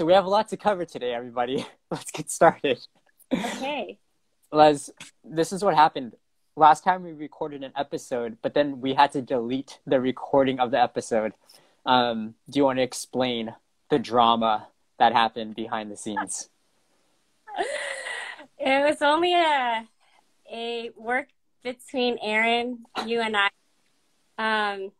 so we have a lot to cover today, everybody. Let's get started. Okay. Les, this is what happened. Last time we recorded an episode, but then we had to delete the recording of the episode. Um, do you want to explain the drama that happened behind the scenes? It was only a a work between Aaron, you and I. Um,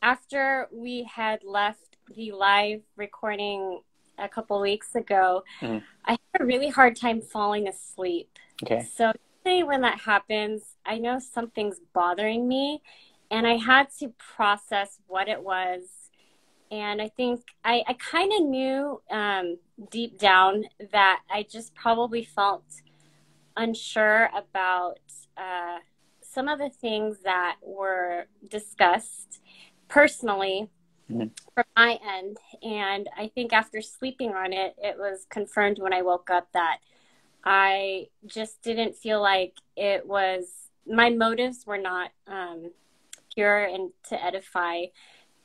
after we had left the live recording a couple weeks ago, Mhm. I had a really hard time falling asleep. Okay. So usually when that happens, I know something's bothering me, and I had to process what it was. And I think I, I kind of knew um, deep down that I just probably felt unsure about uh, some of the things that were discussed personally Mhm. from my end. And I think after sleeping on it, it was confirmed when I woke up that I just didn't feel like it was, my motives were not um, pure and to edify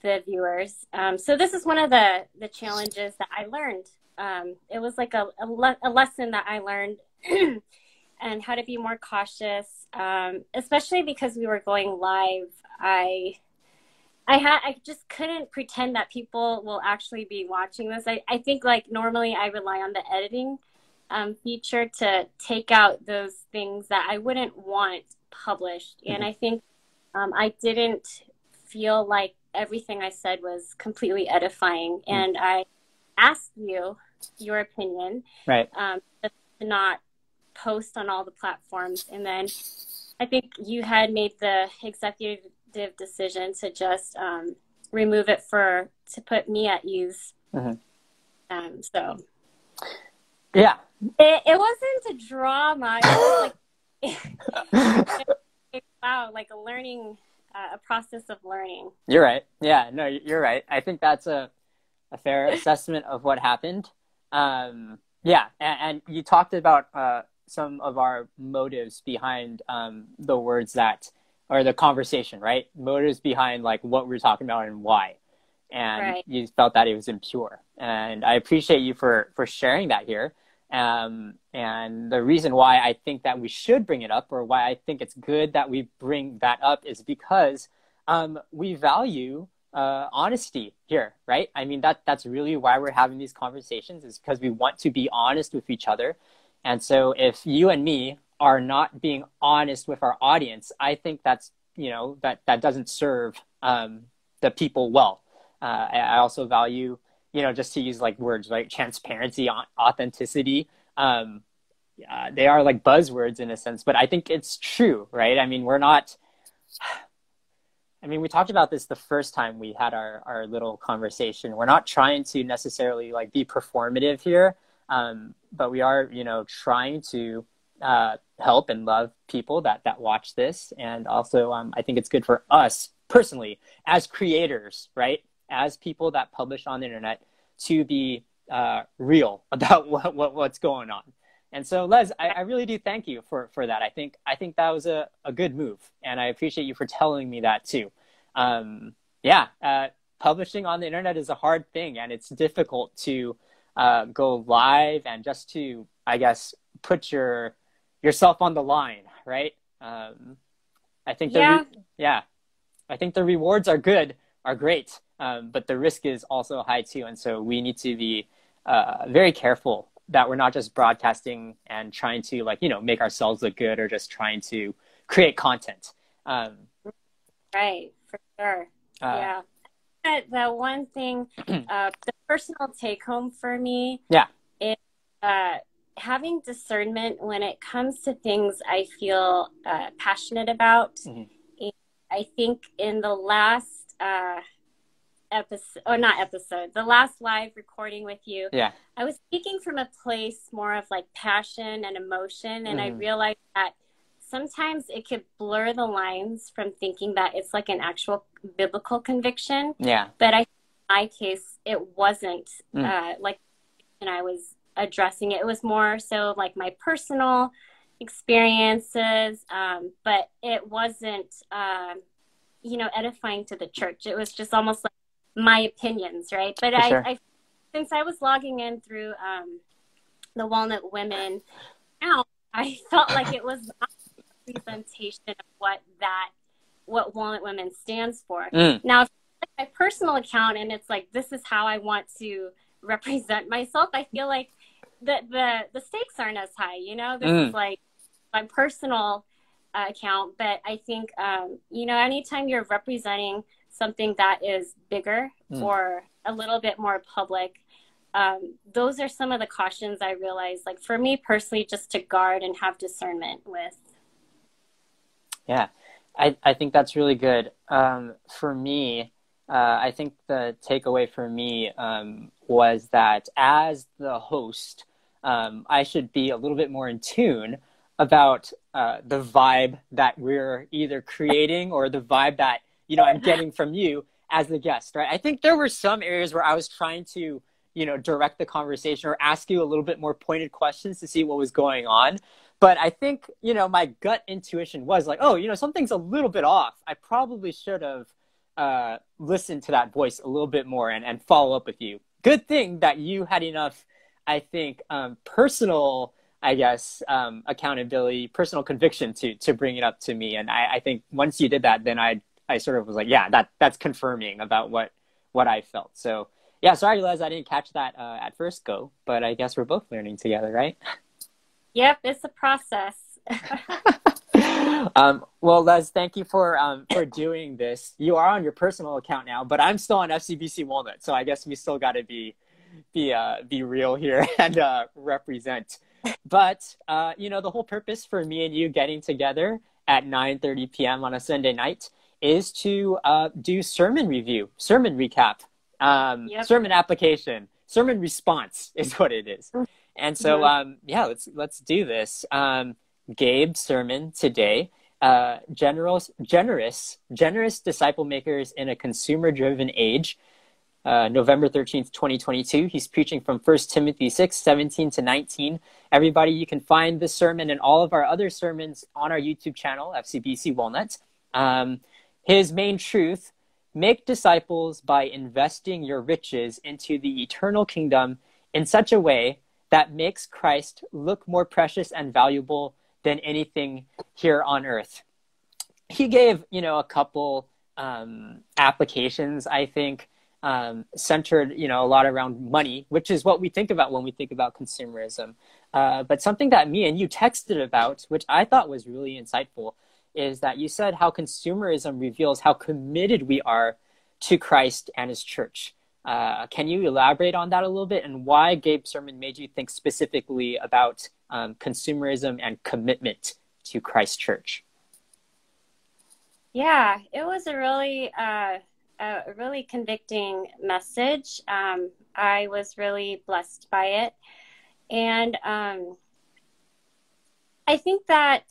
the viewers. Um, so this is one of the, the challenges that I learned. Um, it was like a, a, le- a lesson that I learned and how to be more cautious, um, especially because we were going live. I I had I just couldn't pretend that people will actually be watching this. I, I think like normally I rely on the editing um, feature to take out those things that I wouldn't want published. And I think um, I didn't feel like everything I said was completely edifying. And I asked you your opinion Right. um, to not post on all the platforms. And then I think you had made the executive decision to just um, remove it for to put me at ease. Mhm. Um, so Yeah. it, it wasn't a drama. It was like wow, like a learning, uh, a process of learning. You're right. Yeah, no, you're right. I think that's a, a fair assessment of what happened. Um, yeah, and, and you talked about uh, some of our motives behind um, the words that, or the conversation, right? Motives behind like what we're talking about and why. And Right. you felt that it was impure, and I appreciate you for for sharing that here. Um, and the reason why I think that we should bring it up, or why I think it's good that we bring that up, is because um, we value uh, honesty here, right? I mean that that's really why we're having these conversations is because we want to be honest with each other. And so if you and me are not being honest with our audience, I think that's you know that that doesn't serve um, the people well. Uh, I also value you know just to use like words like transparency, authenticity. Um, uh, they are like buzzwords in a sense, but I think it's true, right? I mean, we're not. I mean, we talked about this the first time we had our, our little conversation. We're not trying to necessarily like be performative here, um, but we are, you know, trying to uh, help and love people that that watch this, and also um, I think it's good for us personally as creators, right? As people that publish on the internet to be uh, real about what, what what's going on. And so, Les, I, I really do thank you for, for that. I think I think that was a, a good move, and I appreciate you for telling me that too. Um, yeah, uh, publishing on the internet is a hard thing, and it's difficult to uh, go live and just to, I guess, put your yourself on the line, right? Um, I think the Yeah. re- yeah, I think the rewards are good, are great, um, but the risk is also high too, and so we need to be uh, very careful that we're not just broadcasting and trying to like you know make ourselves look good or just trying to create content. Um, Right, for sure. uh, yeah. But the one thing, uh, the personal take home for me Yeah. is uh, having discernment when it comes to things I feel uh, passionate about. Mhm. I think in the last uh, episode, or not episode, the last live recording with you, Yeah. I was speaking from a place more of like passion and emotion, and I Mhm. realized that sometimes it could blur the lines from thinking that it's like an actual biblical conviction. Yeah. But I, in my case, it wasn't Mm. uh, like, and I was addressing it. It was more so like my personal experiences, um, but it wasn't, um, you know, edifying to the church. It was just almost like my opinions, right? But I, sure. I since I was logging in through um, the Walnut Women account, I felt like it was not a representation of what that what Walnut Women stands for. Mm. Now, if my personal account and it's like this is how I want to represent myself, I feel like the the the stakes aren't as high. You know, this Mm. is like my personal uh, account, but I think um, you know anytime you're representing something that is bigger Mm. or a little bit more public. Um, those are some of the cautions I realized, like for me personally, just to guard and have discernment with. Yeah, I, I think that's really good. Um, for me, uh, I think the takeaway for me um, was that as the host, um, I should be a little bit more in tune about uh, the vibe that we're either creating or the vibe that you know I'm getting from you as the guest, right? I think there were some areas where I was trying to you know direct the conversation or ask you a little bit more pointed questions to see what was going on but I think you know my gut intuition was like, oh, you know, something's a little bit off. I probably should have uh, listened to that voice a little bit more and, and follow up with you. Good thing that you had enough, I think, um, personal, I guess, um, accountability, personal conviction to to bring it up to me. And I, I think once you did that, then I I sort of was like, yeah, that that's confirming about what what I felt. So yeah, sorry, Les, I didn't catch that uh, at first go, but I guess we're both learning together, right? Yep, it's a process. um, well, Les, thank you for um, for doing this. You are on your personal account now, but I'm still on FCBC Walnut, so I guess we still got to be be uh, be real here and uh, represent. But uh, you know, the whole purpose for me and you getting together at 9:30 p.m. on a Sunday night is to uh, do sermon review, sermon recap, um, Yep. sermon application, sermon response is what it is. And so, Mhm. um, yeah, let's let's do this. Um, Gabe's sermon today. Uh, generous, generous, generous disciple makers in a consumer-driven age. Uh, November 13th, 2022. He's preaching from 1 Timothy 6, 17 to 19. Everybody, you can find this sermon and all of our other sermons on our YouTube channel, FCBC Walnut. Um, his main truth make disciples by investing your riches into the eternal kingdom in such a way that makes Christ look more precious and valuable than anything here on earth. He gave, you know, a couple um, applications, I think, um, centered, you know, a lot around money, which is what we think about when we think about consumerism. Uh, but something that me and you texted about, which I thought was really insightful, is that you said how consumerism reveals how committed we are to Christ and his church. Uh, can you elaborate on that a little bit and why Gabe's sermon made you think specifically about um, consumerism and commitment to Christ Church? Yeah, it was a really, uh, a really convicting message. Um, I was really blessed by it, and um, I think that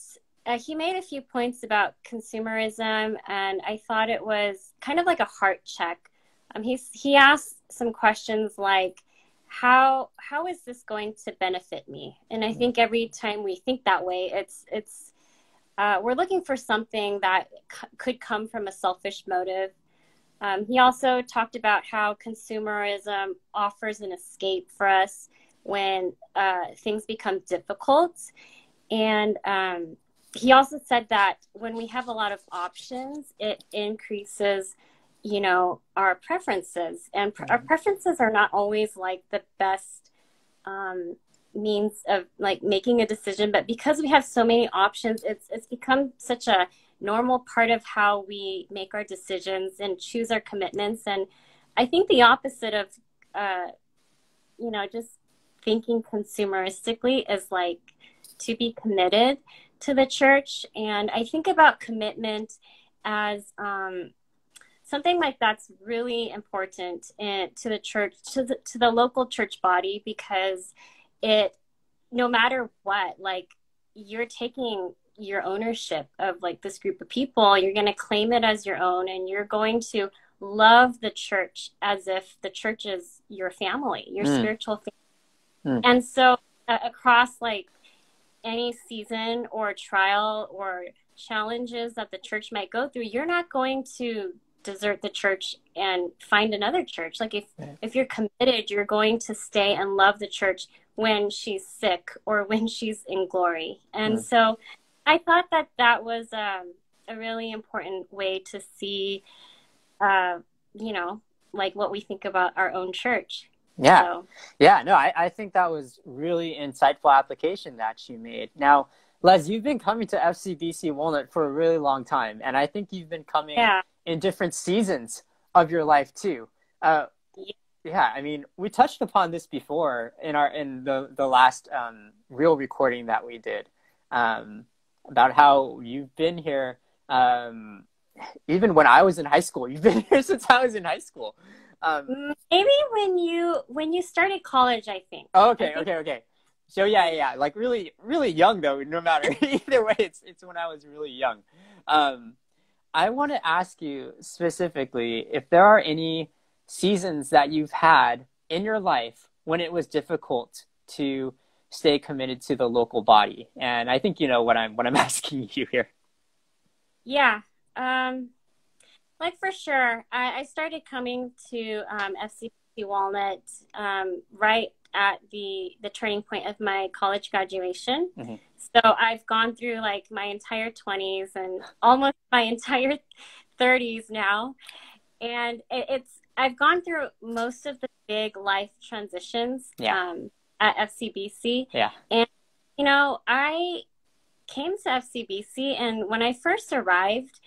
uh, he made a few points about consumerism, and I thought it was kind of like a heart check. Um, he's he asked some questions like, "How how is this going to benefit me?" And I think every time we think that way, it's it's uh, we're looking for something that c- could come from a selfish motive. Um, he also talked about how consumerism offers an escape for us when uh, things become difficult. And um, he also said that when we have a lot of options, it increases, you know, our preferences. And pr- our preferences are not always like the best um, means of like making a decision but because we have so many options it's it's become such a normal part of how we make our decisions and choose our commitments. And i think the opposite of uh you know just thinking consumeristically is like to be committed to the church. And i think about commitment as um something like that's really important in, to the church to the, to the local church body because it no matter what like you're taking your ownership of like this group of people you're going to claim it as your own and you're going to love the church as if the church is your family your Mm. spiritual family Mm. and so uh, across like any season or trial or challenges that the church might go through you're not going to desert the church and find another church. Like if if you're committed, you're going to stay and love the church when she's sick or when she's in glory. And so I thought that that was um, a really important way to see, uh, you know, like what we think about our own church. Yeah. So. Yeah. No, I, I think that was really insightful application that you made. Now, Les, you've been coming to FCBC Walnut for a really long time, and I think you've been coming yeah. in different seasons of your life too. Uh, yeah, I mean, we touched upon this before in our in the the last um, real recording that we did um, about how you've been here um, even when I was in high school. You've been here since I was in high school. Um, Maybe when you when you started college, I think. Oh, okay, okay, okay. So yeah, yeah, like really, really young though. No matter either way, it's it's when I was really young. Um, I want to ask you specifically if there are any seasons that you've had in your life when it was difficult to stay committed to the local body, and I think you know what I'm what I'm asking you here. Yeah. Um, like for sure, I, I started coming to um, FCBC Walnut um, right at the the turning point of my college graduation. Mm-hmm. So I've gone through like my entire 20s and almost my entire 30s now, and it, it's I've gone through most of the big life transitions yeah. um, at FCBC. Yeah, and you know I came to FCBC, and when I first arrived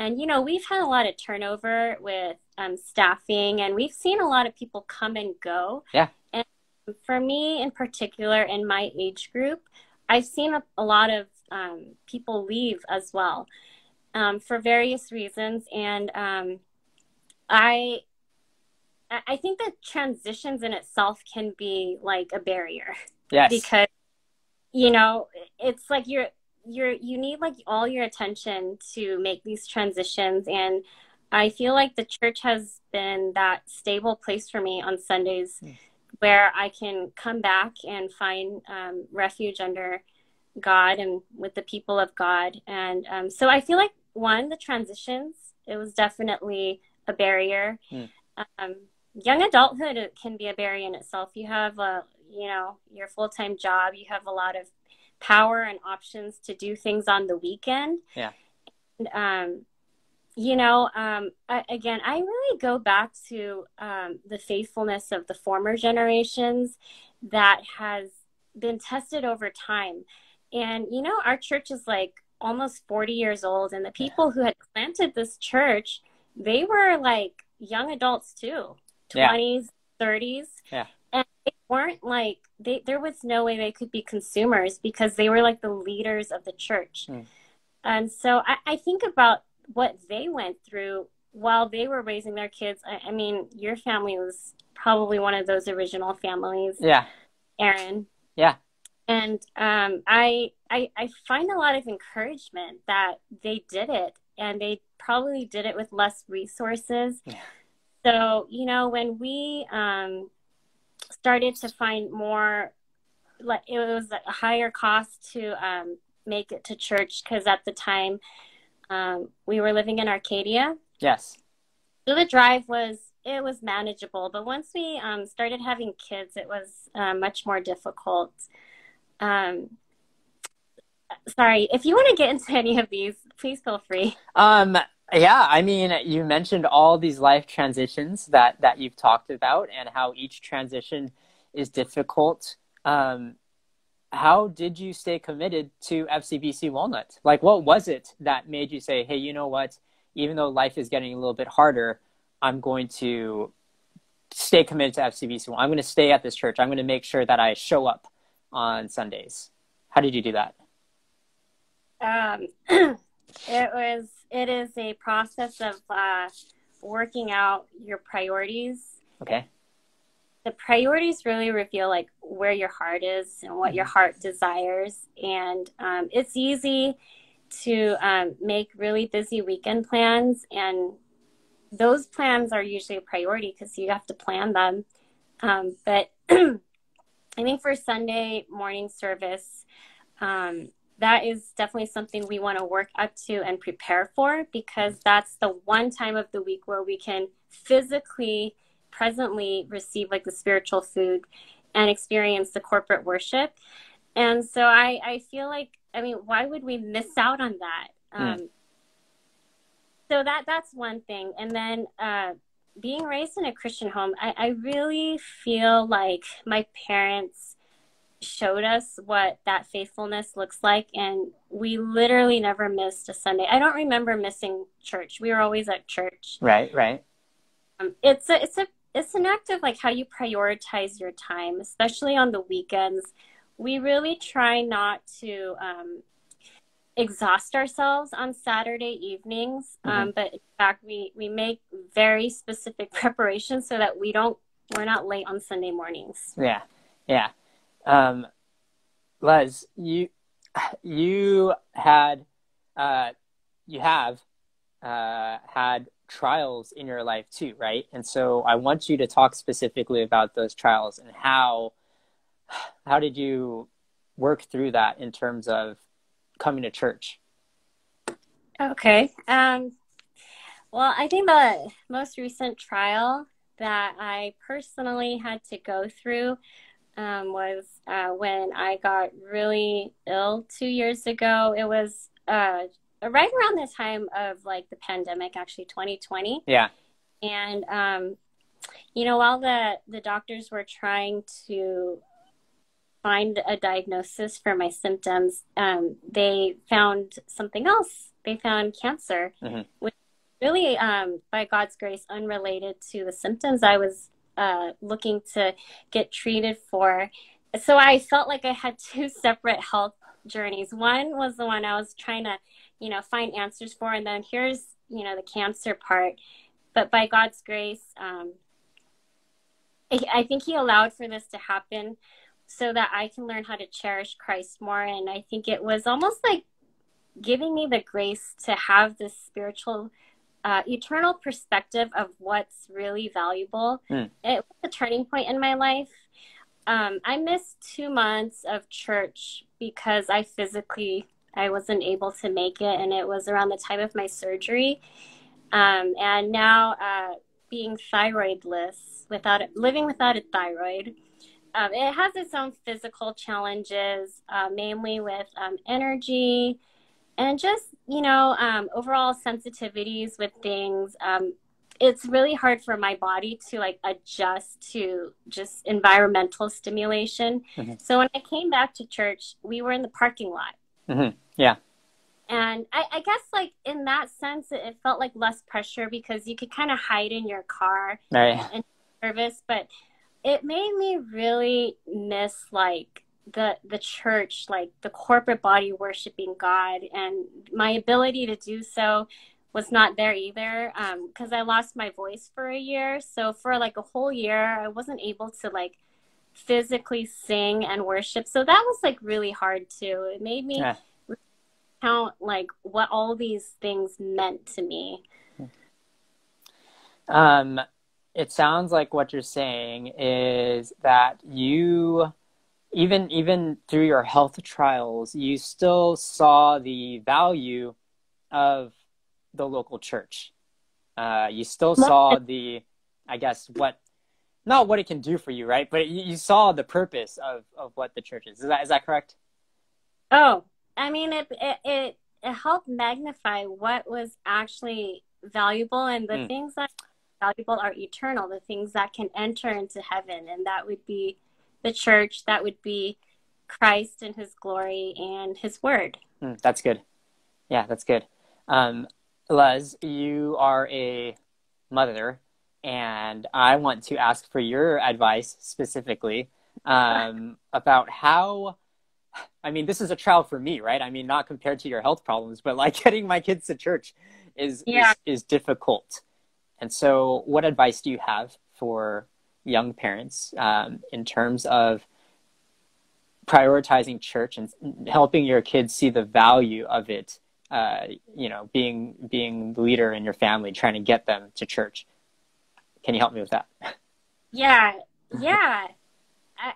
and, you know, we've had a lot of turnover with um, staffing and we've seen a lot of people come and go. Yeah. And for me in particular, in my age group, I've seen a, a lot of um, people leave as well um, for various reasons. And um, I, I think that transitions in itself can be like a barrier. Yes. Because, you know, it's like you're you're you need like all your attention to make these transitions and i feel like the church has been that stable place for me on sundays mm. where i can come back and find um, refuge under god and with the people of god and um, so i feel like one the transitions it was definitely a barrier mm. um, young adulthood can be a barrier in itself you have a you know your full-time job you have a lot of power and options to do things on the weekend. Yeah. And, um, you know, um, I, again, I really go back to um, the faithfulness of the former generations that has been tested over time. And, you know, our church is like almost 40 years old, and the people who had planted this church, they were like young adults too 20s, yeah. 30s. Yeah And they weren't like they there was no way they could be consumers because they were like the leaders of the church mm. and so I, I, think about what they went through while they were raising their kids I, I, mean your family was probably one of those original families yeah aaron yeah and um, I, I i find a lot of encouragement that they did it and they probably did it with less resources yeah. So you know when we um, started to find more like it was a higher cost to um, make it to church because at the time um, we were living in Arcadia. Yes. So the drive was it was manageable, but once we um, started having kids, it was uh, much more difficult. Um, sorry, if you want to get into any of these, please feel free. Um, yeah, I mean, you mentioned all these life transitions that that you've talked about, and how each transition is difficult. Um, how did you stay committed to FCBC Walnut? Like, what was it that made you say, "Hey, you know what? Even though life is getting a little bit harder, I'm going to stay committed to FCBC. I'm going to stay at this church. I'm going to make sure that I show up on Sundays." How did you do that? Um, it was it is a process of uh, working out your priorities. Okay. The priorities really reveal like where your heart is and what your mm-hmm. heart desires, and um, it's easy to um, make really busy weekend plans, and those plans are usually a priority because you have to plan them. Um, but I think for Sunday morning service, um, that is definitely something we want to work up to and prepare for because that's the one time of the week where we can physically presently receive like the spiritual food and experience the corporate worship. And so i i feel like i mean why would we miss out on that? Mm. um, so that that's one thing. And then uh, being raised in a christian home I, I really feel like my parents showed us what that faithfulness looks like and we literally never missed a sunday. I don't remember missing church. We were always at church. Right right. Um, it's a it's a it's an act of like how you prioritize your time especially on the weekends. We really try not to um, exhaust ourselves on saturday evenings. Um, mm-hmm. but in fact we we make very specific preparations so that we don't we're not late on sunday mornings. Yeah yeah um, Les, you you had uh, you have uh, had trials in your life too, right? And so I want you to talk specifically about those trials and how how did you work through that in terms of coming to church? Okay. Um, well, I think the most recent trial that I personally had to go through um, was uh, when I got really ill two years ago. It was uh, right around the time of like the pandemic, actually 2020. Yeah. And um, you know, while the the doctors were trying to find a diagnosis for my symptoms, um, they found something else. They found cancer, mm-hmm. which really, um, by God's grace, unrelated to the symptoms I was uh, looking to get treated for. So I felt like I had two separate health journeys. One was the one I was trying to, you know, find answers for, and then here's, you know, the cancer part. But by God's grace, um, I think He allowed for this to happen so that I can learn how to cherish Christ more. And I think it was almost like giving me the grace to have this spiritual uh, eternal perspective of what's really valuable. Mm. It was a turning point in my life. Um, I missed two months of church because I physically I wasn't able to make it, and it was around the time of my surgery. Um, and now, uh, being thyroidless, without living without a thyroid, um, it has its own physical challenges, uh, mainly with um, energy and just you know um, overall sensitivities with things um, it's really hard for my body to like adjust to just environmental stimulation mm-hmm. so when i came back to church we were in the parking lot mm-hmm. yeah and I, I, guess like in that sense it, felt like less pressure because you could kind of hide in your car right. and service but it made me really miss like the the church like the corporate body worshiping god and my ability to do so was not there either because um, i lost my voice for a year. So for like a whole year i wasn't able to like physically sing and worship. So that was like really hard too. It made me yeah. count like what all these things meant to me. Um it sounds like what you're saying is that you even even through your health trials, you still saw the value of the local church. Uh, you still saw the, I guess, what not what it can do for you, right? But you, you saw the purpose of of what the church is. Is that is that correct? Oh, I mean, it it it, it helped magnify what was actually valuable, and the mm. things that valuable are eternal. The things that can enter into heaven, and that would be the church, that would be Christ and his glory and his word. Mm, that's good. Yeah, that's good. Um, Les, you are a mother, and I want to ask for your advice specifically um, about how. I mean, this is a trial for me, right? I mean, not compared to your health problems, but like getting my kids to church is yeah. is, is difficult. And so, what advice do you have for young parents um, in terms of prioritizing church and helping your kids see the value of it uh, you know being being the leader in your family trying to get them to church can you help me with that yeah yeah I,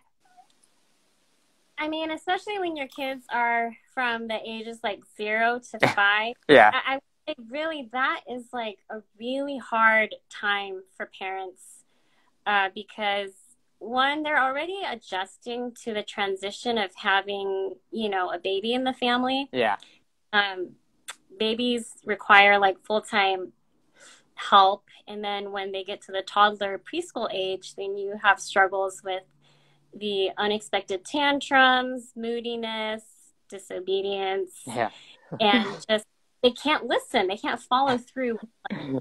I mean, especially when your kids are from the ages like zero to five. yeah. I, I really that is like a really hard time for parents uh, because one, they're already adjusting to the transition of having, you know, a baby in the family. Yeah. Um, babies require like full time help. And then when they get to the toddler preschool age, then you have struggles with the unexpected tantrums, moodiness, disobedience, Yeah. and just they can't listen, they can't follow through.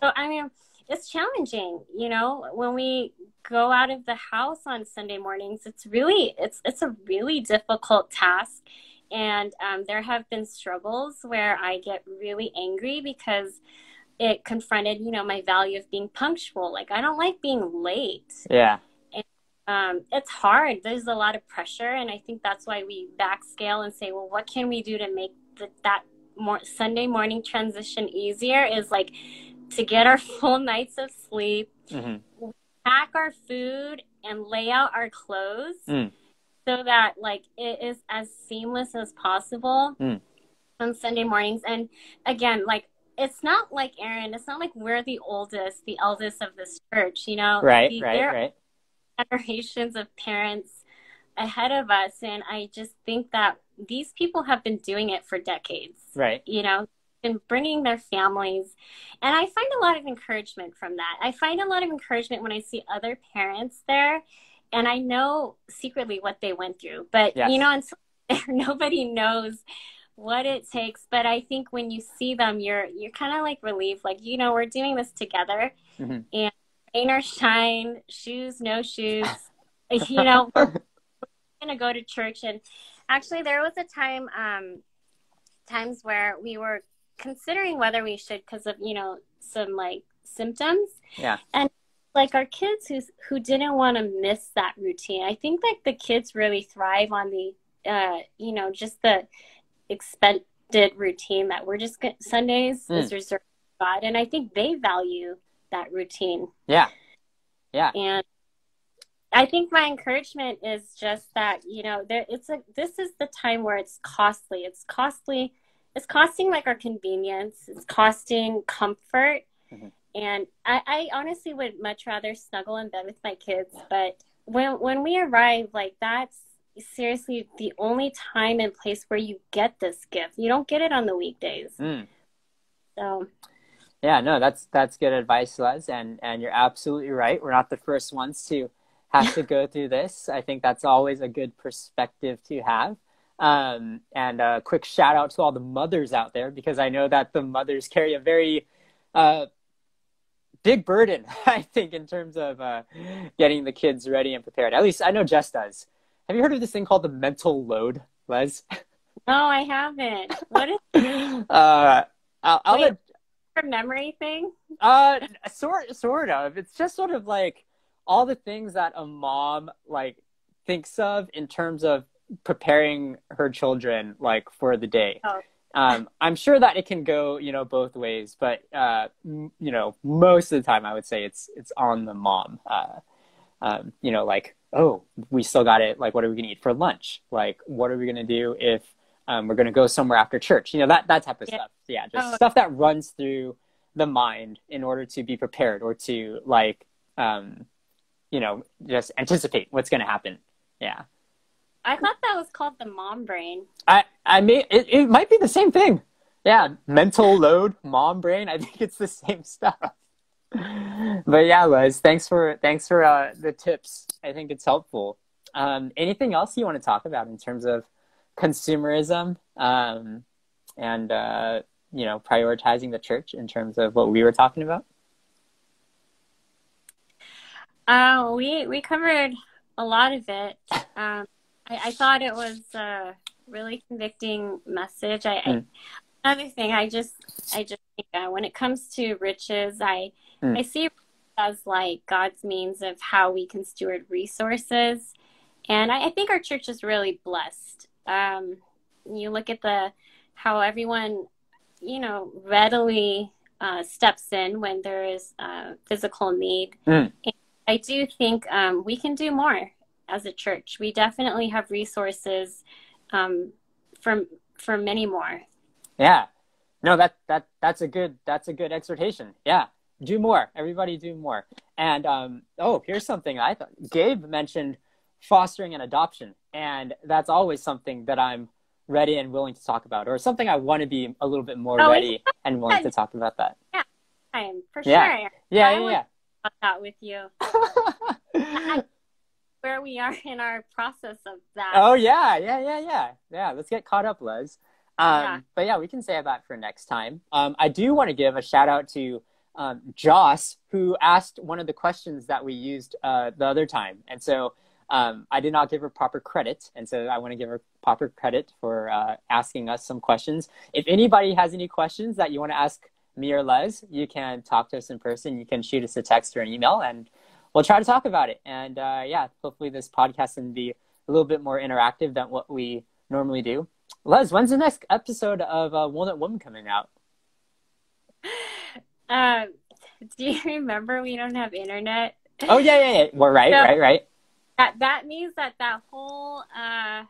So, I mean, it's challenging, you know, when we go out of the house on Sunday mornings, it's really, it's, it's a really difficult task. And um, there have been struggles where I get really angry because it confronted, you know, my value of being punctual. Like, I don't like being late. Yeah. Um, it's hard. There's a lot of pressure, and I think that's why we backscale and say, well, what can we do to make the, that more Sunday morning transition easier? Is like to get our full nights of sleep, Mm-hmm. pack our food, and lay out our clothes Mm. so that like it is as seamless as possible Mm. on Sunday mornings. And again, like it's not like Aaron. It's not like we're the oldest, the eldest of this church. You know, Right. The- Right. Right. generations of parents ahead of us and i just think that these people have been doing it for decades Right. you know been bringing their families. And i find a lot of encouragement from that. I find a lot of encouragement when i see other parents there and i know secretly what they went through. But Yes. you know until nobody knows what it takes. But i think when you see them you're you're kind of like relieved like you know we're doing this together. Mhm. and rain or shine shoes no shoes. You know we're gonna go to church. And actually there was a time um times where we were considering whether we should because of you know some like symptoms Yeah. and like our kids who who didn't want to miss that routine i think like the kids really thrive on the uh you know just the expected routine that we're just sundays Mm. is reserved for god and i think they value that routine Yeah. Yeah. and I think my encouragement is just that you know there it's a this is the time where it's costly. It's costly. It's costing like our convenience. It's costing comfort. Mhm. And I, I honestly would much rather snuggle in bed with my kids. But when when we arrive, like that's seriously the only time and place where you get this gift. You don't get it on the weekdays. Mm. So Yeah, no, that's that's good advice, Les, and and you're absolutely right. We're not the first ones to have to go through this. I think that's always a good perspective to have. Um, and a quick shout out to all the mothers out there because I know that the mothers carry a very uh, big burden. I think in terms of uh, getting the kids ready and prepared. At least I know Jess does. Have you heard of this thing called the mental load, Les? no, I haven't. What is uh, I'll, I'll Wait. let memory thing? Uh, sort sort of. It's just sort of like all the things that a mom like thinks of in terms of preparing her children like for the day. Oh. Um, I'm sure that it can go, you know, both ways, but uh, m- you know, most of the time, I would say it's it's on the mom. Uh, um, you know, like, oh, we still got it. Like, what are we gonna eat for lunch? Like, what are we gonna do if um, we're gonna go somewhere after church? You know, that that type of Yeah. stuff. Yeah, just Oh. stuff that runs through the mind in order to be prepared or to like, um, you know, just anticipate what's gonna happen. Yeah. I thought that was called the mom brain. I I mean it, it might be the same thing. Yeah, mental load, mom brain. I think it's the same stuff. But yeah, Les, thanks for thanks for uh, the tips. I think it's helpful. Um, anything else you want to talk about in terms of consumerism um, and uh, you know prioritizing the church in terms of what we were talking about? Uh, we we covered a lot of it. Um, I, I thought it was a really convicting message. I, Mm. I another thing, I just I just think uh, when it comes to riches, I Mm. I see it as like God's means of how we can steward resources, and I, I think our church is really blessed. Um, you look at the how everyone you know readily uh, steps in when there is uh, physical need. Mm. I do think um, we can do more. As a church. We definitely have resources um, for for many more. Yeah, no, that that that's a good that's a good exhortation. Yeah, do more. Everybody, do more. And um, oh, here's something I thought Gabe mentioned fostering and adoption, and that's always something that I'm ready and willing to talk about, or something I want to be a little bit more oh, ready yeah. and willing to talk about that. Yeah, I'm for yeah. sure. Yeah, yeah, yeah. Talk that with you. Where we are in our process of that. Oh yeah, yeah, yeah, yeah, yeah. Let's get caught up, Les. Um, yeah. But yeah, we can save that for next time. Um, I do want to give a shout out to um, Joss, who asked one of the questions that we used uh, the other time, and so um, I did not give her proper credit, and so I want to give her proper credit for uh, asking us some questions. If anybody has any questions that you want to ask me or Les, you can talk to us in person. You can shoot us a text or an email, and we'll try to talk about it. And uh, yeah, hopefully this podcast can be a little bit more interactive than what we normally do. Les, when's the next episode of uh, Walnut Woman coming out? Uh, do you remember we don't have internet? Oh yeah, yeah, yeah. Well, right, so, right, right. That that means that that whole uh,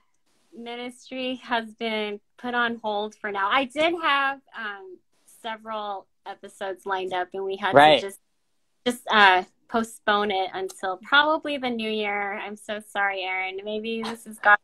ministry has been put on hold for now. I did have um, several episodes lined up, and we had right. to just just uh, postpone it until probably the new year. I'm so sorry, Aaron. Maybe this is God's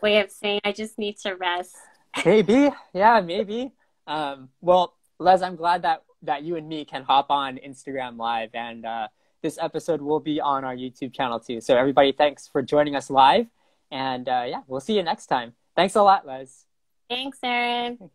way of saying I just need to rest. maybe, yeah, maybe. Um, well, Les, I'm glad that that you and me can hop on Instagram Live, and uh, this episode will be on our YouTube channel too. So everybody, thanks for joining us live, and uh, yeah, we'll see you next time. Thanks a lot, Les. Thanks, Aaron.